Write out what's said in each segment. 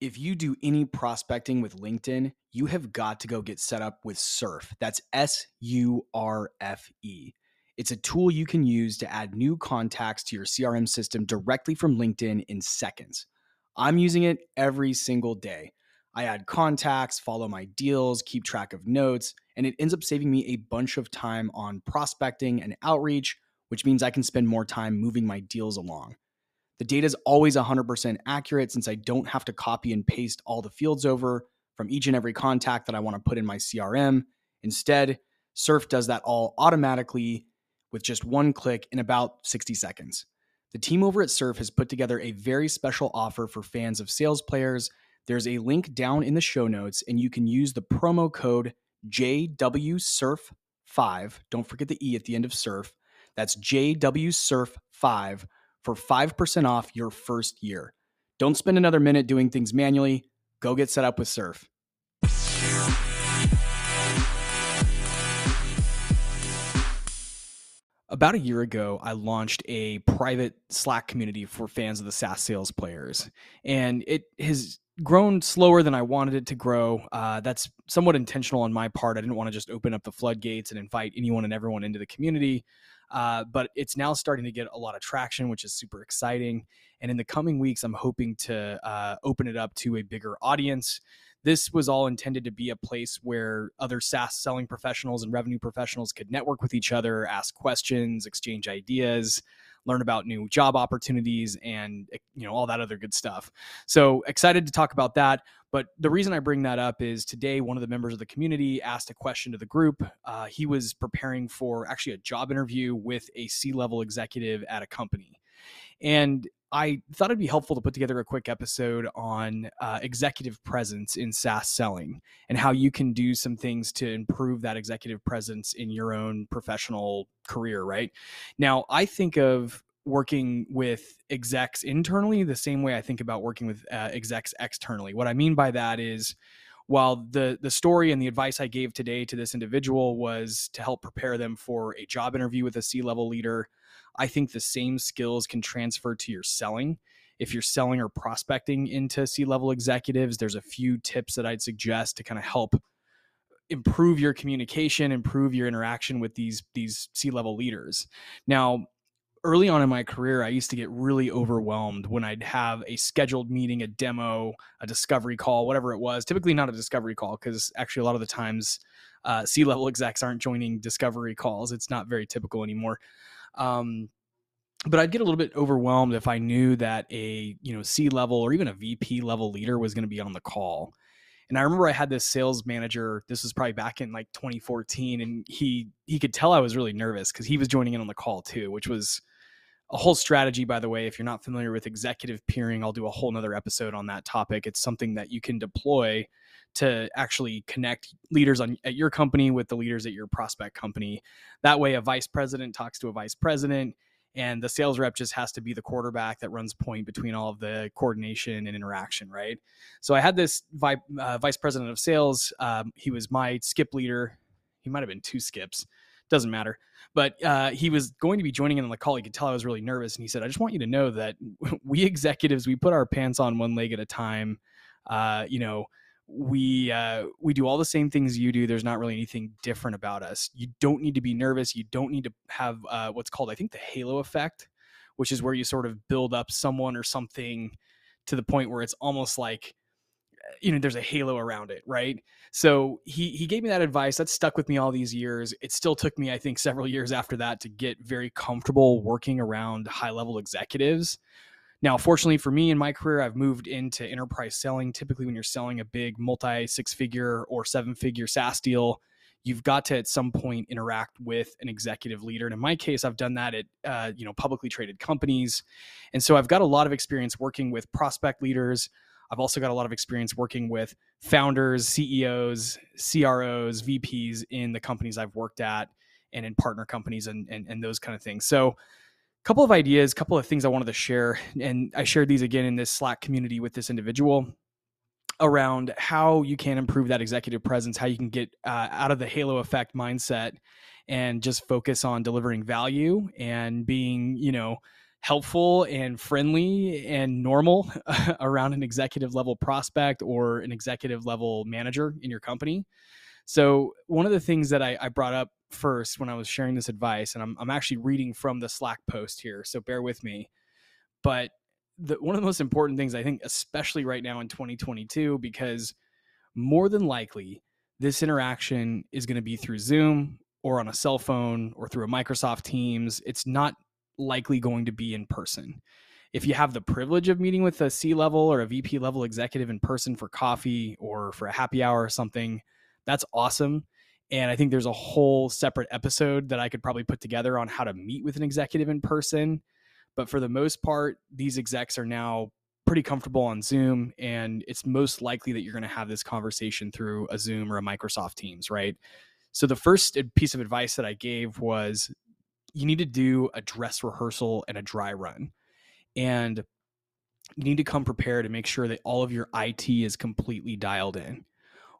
If you do any prospecting with LinkedIn, you have got to go get set up with Surfe. That's S U R F E. It's a tool you can use to add new contacts to your CRM system directly from LinkedIn in seconds. I'm using it every single day. I add contacts, follow my deals, keep track of notes, and it ends up saving me a bunch of time on prospecting and outreach, which means I can spend more time moving my deals along. The data is always 100% accurate since I don't have to copy and paste all the fields over from each and every contact that I want to put in my CRM. Instead, Surfe does that all automatically with just one click in about 60 seconds. The team over at Surfe has put together a very special offer for fans of sales players. There's a link down in the show notes, and you can use the promo code JWSURFE5. Don't forget the E at the end of Surfe. That's JWSURFE5 for 5% off your first year. Don't spend another minute doing things manually. Go get set up with Surfe. About a year ago, I launched a private Slack community for fans of the SaaS sales players. And it has grown slower than I wanted it to grow. Uh, that's somewhat intentional on my part. I didn't want to just open up the floodgates and invite anyone and everyone into the community. Uh, but it's now starting to get a lot of traction, which is super exciting. And in the coming weeks, I'm hoping to uh, open it up to a bigger audience. This was all intended to be a place where other SaaS selling professionals and revenue professionals could network with each other, ask questions, exchange ideas, learn about new job opportunities and eh, you know all that other good stuff. So excited to talk about that. But the reason I bring that up is today one of the members of the community asked a question to the group. Uh, he was preparing for actually a job interview with a C-level executive at a company, and I thought it'd be helpful to put together a quick episode on uh, executive presence in SaaS selling and how you can do some things to improve that executive presence in your own professional career, right? Now, I think of working with execs internally the same way I think about working with uh, execs externally. What I mean by that is, while the the story and the advice I gave today to this individual was to help prepare them for a job interview with a C level leader, I think the same skills can transfer to your selling. If you're selling or prospecting into C level executives, there's a few tips that I'd suggest to kind of help improve your communication, improve your interaction with these these C level leaders. Now, early on in my career, I used to get really overwhelmed when I'd have a scheduled meeting, a demo, a discovery call, whatever it was. Typically, not a discovery call because actually, a lot of the times, uh, C level execs aren't joining discovery calls. It's not very typical anymore. Um, but I'd get a little bit overwhelmed if I knew that a you know C level or even a VP level leader was going to be on the call. And I remember I had this sales manager. This was probably back in like 2014, and he he could tell I was really nervous because he was joining in on the call too, which was a whole strategy. By the way, if you're not familiar with executive peering, I'll do a whole nother episode on that topic. It's something that you can deploy to actually connect leaders on at your company with the leaders at your prospect company. That way, a vice president talks to a vice president and the sales rep just has to be the quarterback that runs point between all of the coordination and interaction right so i had this vi- uh, vice president of sales um, he was my skip leader he might have been two skips doesn't matter but uh, he was going to be joining in on the call he could tell i was really nervous and he said i just want you to know that we executives we put our pants on one leg at a time uh, you know we uh, we do all the same things you do. There's not really anything different about us. You don't need to be nervous. You don't need to have uh, what's called, I think, the halo effect, which is where you sort of build up someone or something to the point where it's almost like you know there's a halo around it right so he he gave me that advice that stuck with me all these years it still took me i think several years after that to get very comfortable working around high level executives now, fortunately for me in my career, I've moved into enterprise selling. Typically, when you're selling a big multi six figure or seven figure SaaS deal, you've got to at some point interact with an executive leader. And in my case, I've done that at uh, you know publicly traded companies, and so I've got a lot of experience working with prospect leaders. I've also got a lot of experience working with founders, CEOs, CROs, VPs in the companies I've worked at, and in partner companies and and, and those kind of things. So a couple of ideas, a couple of things I wanted to share, and I shared these again in this Slack community with this individual around how you can improve that executive presence, how you can get uh, out of the halo effect mindset and just focus on delivering value and being, you know, helpful and friendly and normal around an executive level prospect or an executive level manager in your company. So, one of the things that I, I brought up first when I was sharing this advice, and I'm, I'm actually reading from the Slack post here, so bear with me. But the, one of the most important things I think, especially right now in 2022, because more than likely this interaction is going to be through Zoom or on a cell phone or through a Microsoft Teams. It's not likely going to be in person. If you have the privilege of meeting with a C level or a VP level executive in person for coffee or for a happy hour or something, that's awesome. And I think there's a whole separate episode that I could probably put together on how to meet with an executive in person. But for the most part, these execs are now pretty comfortable on Zoom, and it's most likely that you're going to have this conversation through a Zoom or a Microsoft Teams, right? So the first piece of advice that I gave was you need to do a dress rehearsal and a dry run. And you need to come prepared and make sure that all of your IT is completely dialed in.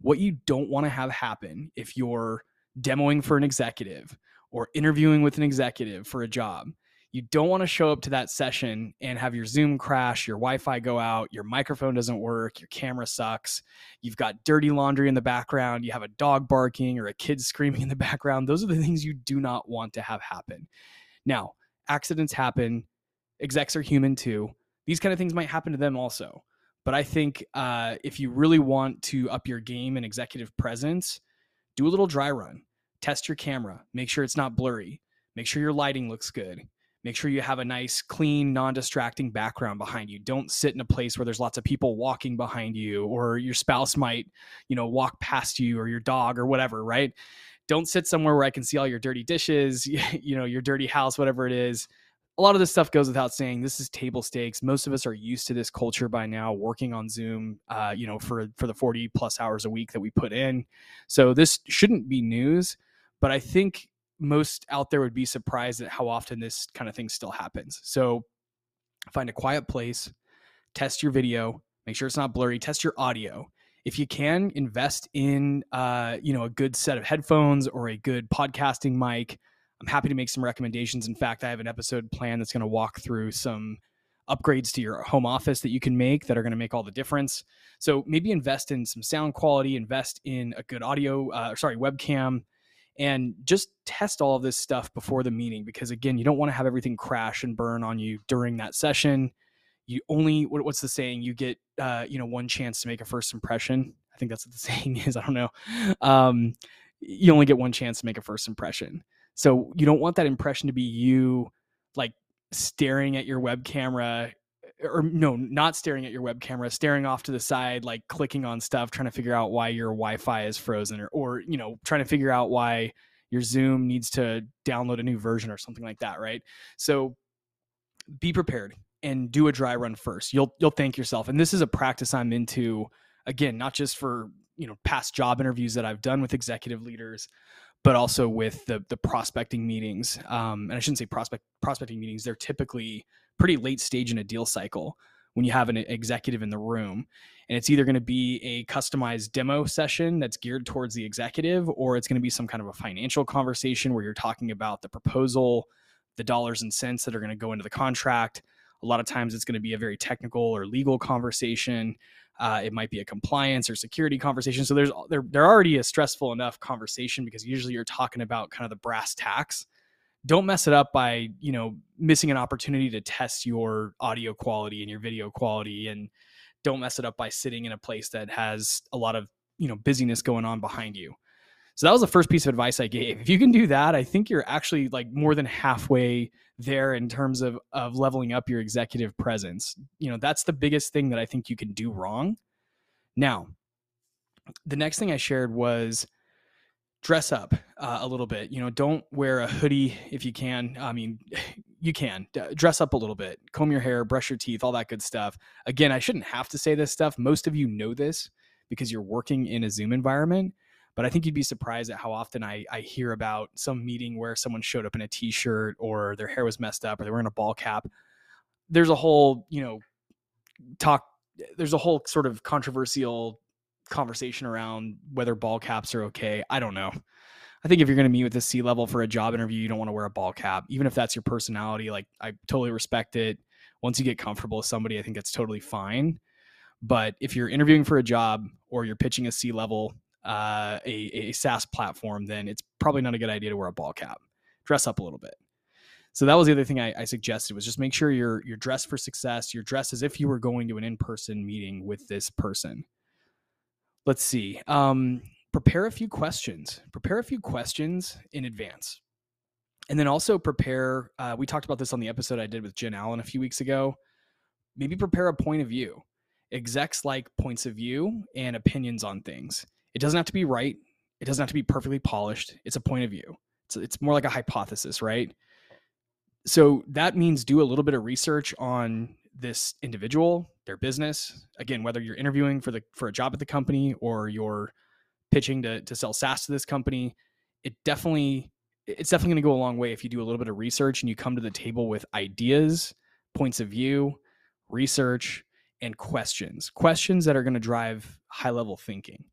What you don't want to have happen if you're demoing for an executive or interviewing with an executive for a job you don't want to show up to that session and have your Zoom crash, your Wi Fi go out, your microphone doesn't work, your camera sucks, you've got dirty laundry in the background, you have a dog barking or a kid screaming in the background. Those are the things you do not want to have happen. Now, accidents happen, execs are human too. These kind of things might happen to them also. But I think uh, if you really want to up your game and executive presence, do a little dry run. Test your camera. Make sure it's not blurry. Make sure your lighting looks good Make sure you have a nice, clean, non distracting background behind you. Don't sit in a place where there's lots of people walking behind you, or your spouse might, you know, walk past you, or your dog, or whatever, right? Don't sit somewhere where I can see all your dirty dishes, you know, your dirty house, whatever it is. A lot of this stuff goes without saying. This is table stakes. Most of us are used to this culture by now, working on Zoom, uh, you know, for for the 40 plus hours a week that we put in. So this shouldn't be news, but I think most out there would be surprised at how often this kind of thing still happens. So find a quiet place, test your video, make sure it's not blurry, test your audio. If you can, invest in uh, you know a good set of headphones or a good podcasting mic. I'm happy to make some recommendations. In fact, I have an episode plan that's going to walk through some upgrades to your home office that you can make that are going to make all the difference. So maybe invest in some sound quality, invest in a good audio, uh, sorry, webcam, and just test all of this stuff before the meeting because again you don't want to have everything crash and burn on you during that session. You only what's the saying? You get uh, you know one chance to make a first impression. I think that's what the saying is i don't know. Um, you only get one chance to make a first impression. So you don't want that impression to be you like staring at your web camera or no, not staring at your web camera, staring off to the side, like clicking on stuff, trying to figure out why your Wi-Fi is frozen, or or you know, trying to figure out why your Zoom needs to download a new version or something like that, right? So be prepared and do a dry run first. You'll you'll thank yourself. And this is a practice I'm into again, not just for, you know, past job interviews that I've done with executive leaders, but also with the the prospecting meetings. Um, and I shouldn't say prospect prospecting meetings. They're typically pretty late stage in a deal cycle when you have an executive in the room. And it's either going to be a customized demo session that's geared towards the executive, or it's going to be some kind of a financial conversation where you're talking about the proposal, the dollars and cents that are going to go into the contract. A lot of times it's going to be a very technical or legal conversation. Uh, it might be a compliance or security conversation. So there's they're, they're already a stressful enough conversation because usually you're talking about kind of the brass tacks don't mess it up by you know missing an opportunity to test your audio quality and your video quality and don't mess it up by sitting in a place that has a lot of you know busyness going on behind you. So that was the first piece of advice i gave. If you can do that i think you're actually like more than halfway there in terms of of leveling up your executive presence. You know that's the biggest thing that i think you can do wrong. Now the next thing i shared was dress up uh, a little bit. You know, don't wear a hoodie if you can. I mean, you can dress up a little bit, comb your hair, brush your teeth, all that good stuff. Again, I shouldn't have to say this stuff. Most of you know this because you're working in a Zoom environment. But I think you'd be surprised at how often I, I hear about some meeting where someone showed up in a t-shirt or their hair was messed up or they were in a ball cap. There's a whole, you know, talk. There's a whole sort of controversial conversation around whether ball caps are okay. I don't know. I think if you're going to meet with a C level for a job interview, you don't want to wear a ball cap, even if that's your personality. Like I totally respect it. Once you get comfortable with somebody, I think that's totally fine. But if you're interviewing for a job or you're pitching a C level, uh, a, a SaaS platform, then it's probably not a good idea to wear a ball cap. Dress up a little bit. So that was the other thing I, I, suggested was just make sure you're you're dressed for success. You're dressed as if you were going to an in-person meeting with this person. Let's see. Um, prepare a few questions. Prepare a few questions in advance, and then also prepare. Uh, we talked about this on the episode I did with Jen Allen a few weeks ago. Maybe prepare a point of view. Execs like points of view and opinions on things. It doesn't have to be right. It doesn't have to be perfectly polished. It's a point of view. It's, it's more like a hypothesis, right? so that means do a little bit of research on this individual, their business. Again, whether you're interviewing for the for a job at the company or you're pitching to to sell SaaS to this company, it definitely it's definitely going to go a long way if you do a little bit of research and you come to the table with ideas, points of view, research, and questions. Questions that are going to drive high level thinking.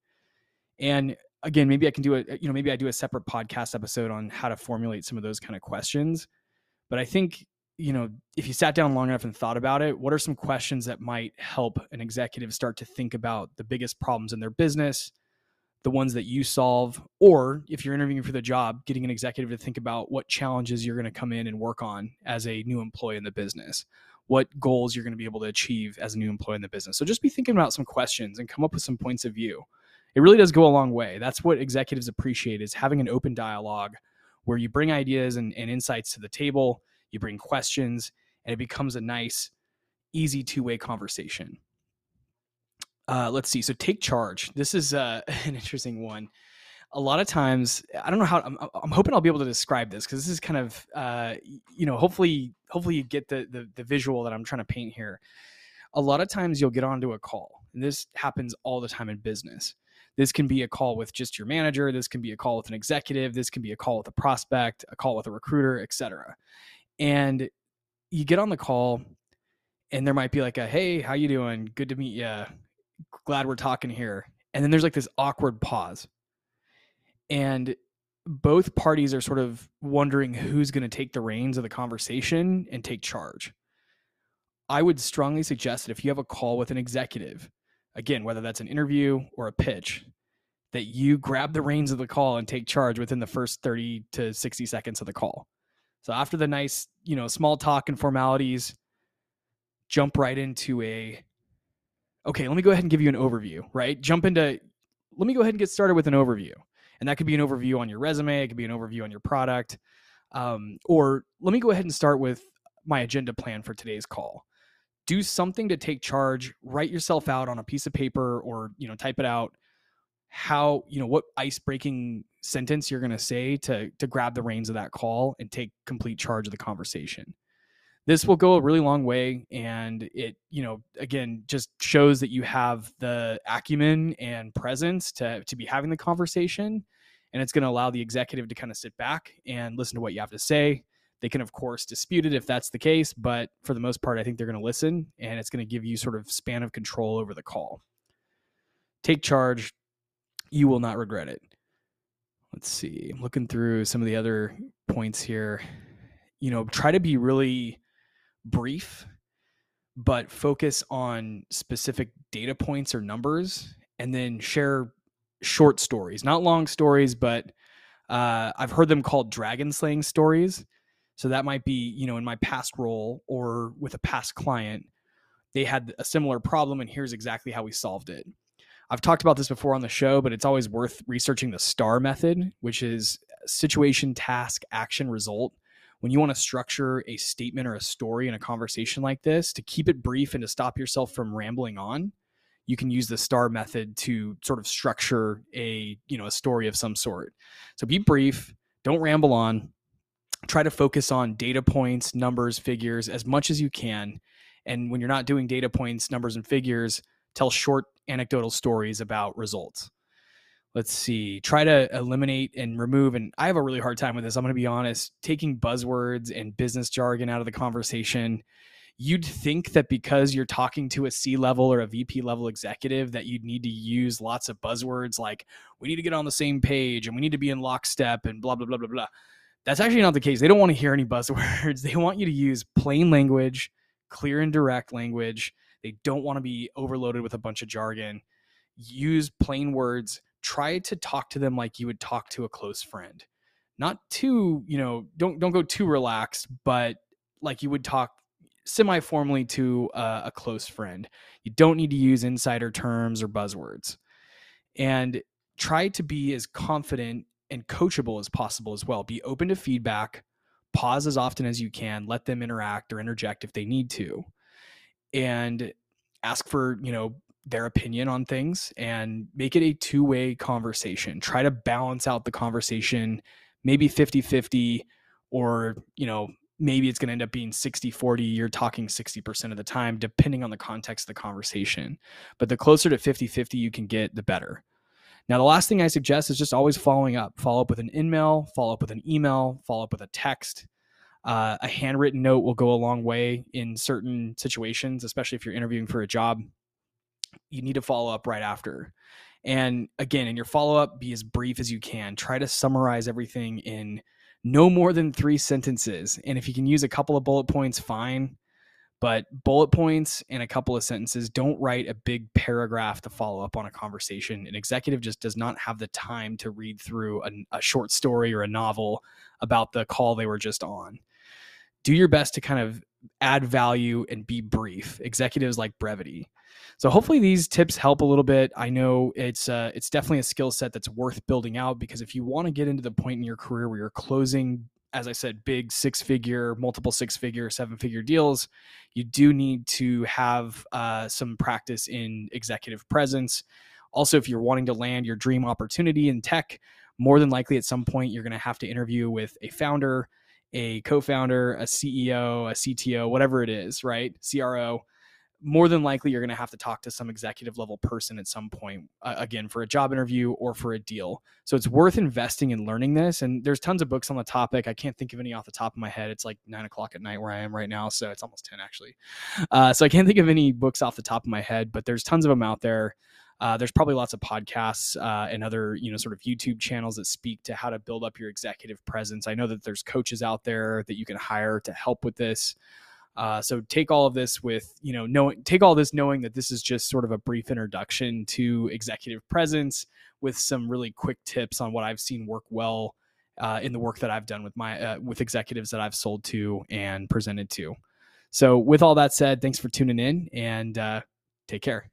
And again, maybe I can do a you know maybe I do a separate podcast episode on how to formulate some of those kind of questions but I think, you know, if you sat down long enough and thought about it, what are some questions that might help an executive start to think about the biggest problems in their business, the ones that you solve, or if you're interviewing for the job, getting an executive to think about what challenges you're going to come in and work on as a new employee in the business, what goals you're going to be able to achieve as a new employee in the business. So just be thinking about some questions and come up with some points of view. It really does go a long way. That's what executives appreciate is having an open dialogue where you bring ideas and, and insights to the table, you bring questions, and it becomes a nice, easy two way conversation. Uh, let's see. So take charge. This is uh, an interesting one. A lot of times, I don't know how. I'm, I'm hoping I'll be able to describe this because this is kind of, uh, you know, hopefully, hopefully you get the, the the visual that I'm trying to paint here. A lot of times, you'll get onto a call, and this happens all the time in business this can be a call with just your manager. This can be a call with an executive. This can be a call with a prospect, a call with a recruiter, etc. And you get on the call, and there might be like a, "Hey, how you doing? Good to meet you. Glad we're talking here." And then there's like this awkward pause, and both parties are sort of wondering who's going to take the reins of the conversation and take charge. I would strongly suggest that if you have a call with an executive again, whether that's an interview or a pitch, that you grab the reins of the call and take charge within the first 30 to 60 seconds of the call. So after the nice, you know, small talk and formalities, jump right into a okay, let me go ahead and give you an overview, right? Jump into let me go ahead and get started with an overview. And that could be an overview on your resume, it could be an overview on your product. Um, or let me go ahead and start with my agenda plan for today's call do something to take charge write yourself out on a piece of paper or you know type it out how you know what ice breaking sentence you're going to say to to grab the reins of that call and take complete charge of the conversation this will go a really long way and it you know again just shows that you have the acumen and presence to to be having the conversation and it's going to allow the executive to kind of sit back and listen to what you have to say they can, of course, dispute it if that's the case, but for the most part, I think they're going to listen and it's going to give you sort of span of control over the call. Take charge. You will not regret it. Let's see. I'm looking through some of the other points here. You know, try to be really brief, but focus on specific data points or numbers, and then share short stories, not long stories, but uh, I've heard them called dragon slaying stories. So that might be, you know, in my past role or with a past client, they had a similar problem and here's exactly how we solved it. I've talked about this before on the show, but it's always worth researching the STAR method, which is situation, task, action, result. When you want to structure a statement or a story in a conversation like this, to keep it brief and to stop yourself from rambling on, you can use the STAR method to sort of structure a, you know, a story of some sort. So be brief, don't ramble on, try to focus on data points, numbers, figures as much as you can. And when you're not doing data points, numbers, and figures, tell short anecdotal stories about results. Let's see, try to eliminate and remove. And I have a really hard time with this. I'm going to be honest, taking buzzwords and business jargon out of the conversation. you'd think that because you're talking to a C level or a VP level executive that you'd need to use lots of buzzwords like we need to get on the same page and we need to be in lockstep and blah blah blah blah blah. That's actually not the case. They don't want to hear any buzzwords. They want you to use plain language, clear and direct language. They don't want to be overloaded with a bunch of jargon. Use plain words. Try to talk to them like you would talk to a close friend. Not too, you know, don't don't go too relaxed, but like you would talk semi formally to a, a close friend. You don't need to use insider terms or buzzwords. And try to be as confident and coachable as possible as well. Be open to feedback, pause as often as you can, let them interact or interject if they need to. And ask for, you know, their opinion on things and make it a two-way conversation. Try to balance out the conversation, maybe 50-50 or, you know, maybe it's going to end up being 60 40 you're talking 60% of the time depending on the context of the conversation. But the closer to 50 50 you can get the better. Now the last thing i suggest is just always following up. Follow up with an email follow up with an email follow up with a text uh, a handwritten note will go a long way in certain situations especially if you're interviewing for a job you need to follow up right after and again in your follow up be as brief as you can try to summarize everything in no more than three sentences. And if you can use a couple of bullet points, fine. But bullet points and a couple of sentences, don't write a big paragraph to follow up on a conversation. An executive just does not have the time to read through a, a short story or a novel about the call they were just on. Do your best to kind of add value and be brief. Executives like brevity. So hopefully these tips help a little bit. I know it's uh, it's definitely a skill set that's worth building out because if you want to get into the point in your career where you're closing as I said, big six figure, multiple six figure, seven figure deals, you do need to have uh, some practice in executive presence. Also, if you're wanting to land your dream opportunity in tech, more than likely at some point you're going to have to interview with a founder, a co founder, a CEO, a CTO, whatever it is, right? CRO more than likely you're going to have to talk to some executive level person at some point uh, again for a job interview or for a deal. So it's worth investing in learning this and there's tons of books on the topic. I can't think of any off the top of my head. It's like nine o'clock at night where i am right now so it's almost 10 actually. Uh, so i can't think of any books off the top of my head but there's tons of them out there uh, there's probably lots of podcasts uh, and other you know sort of youtube channels that speak to how to build up your executive presence i know that there's coaches out there that you can hire to help with this uh, so take all of this with you know knowing take all this knowing that this is just sort of a brief introduction to executive presence with some really quick tips on what I've seen work well uh, in the work that I've done with my uh, with executives that I've sold to and presented to. So with all that said, thanks for tuning in and uh, take care.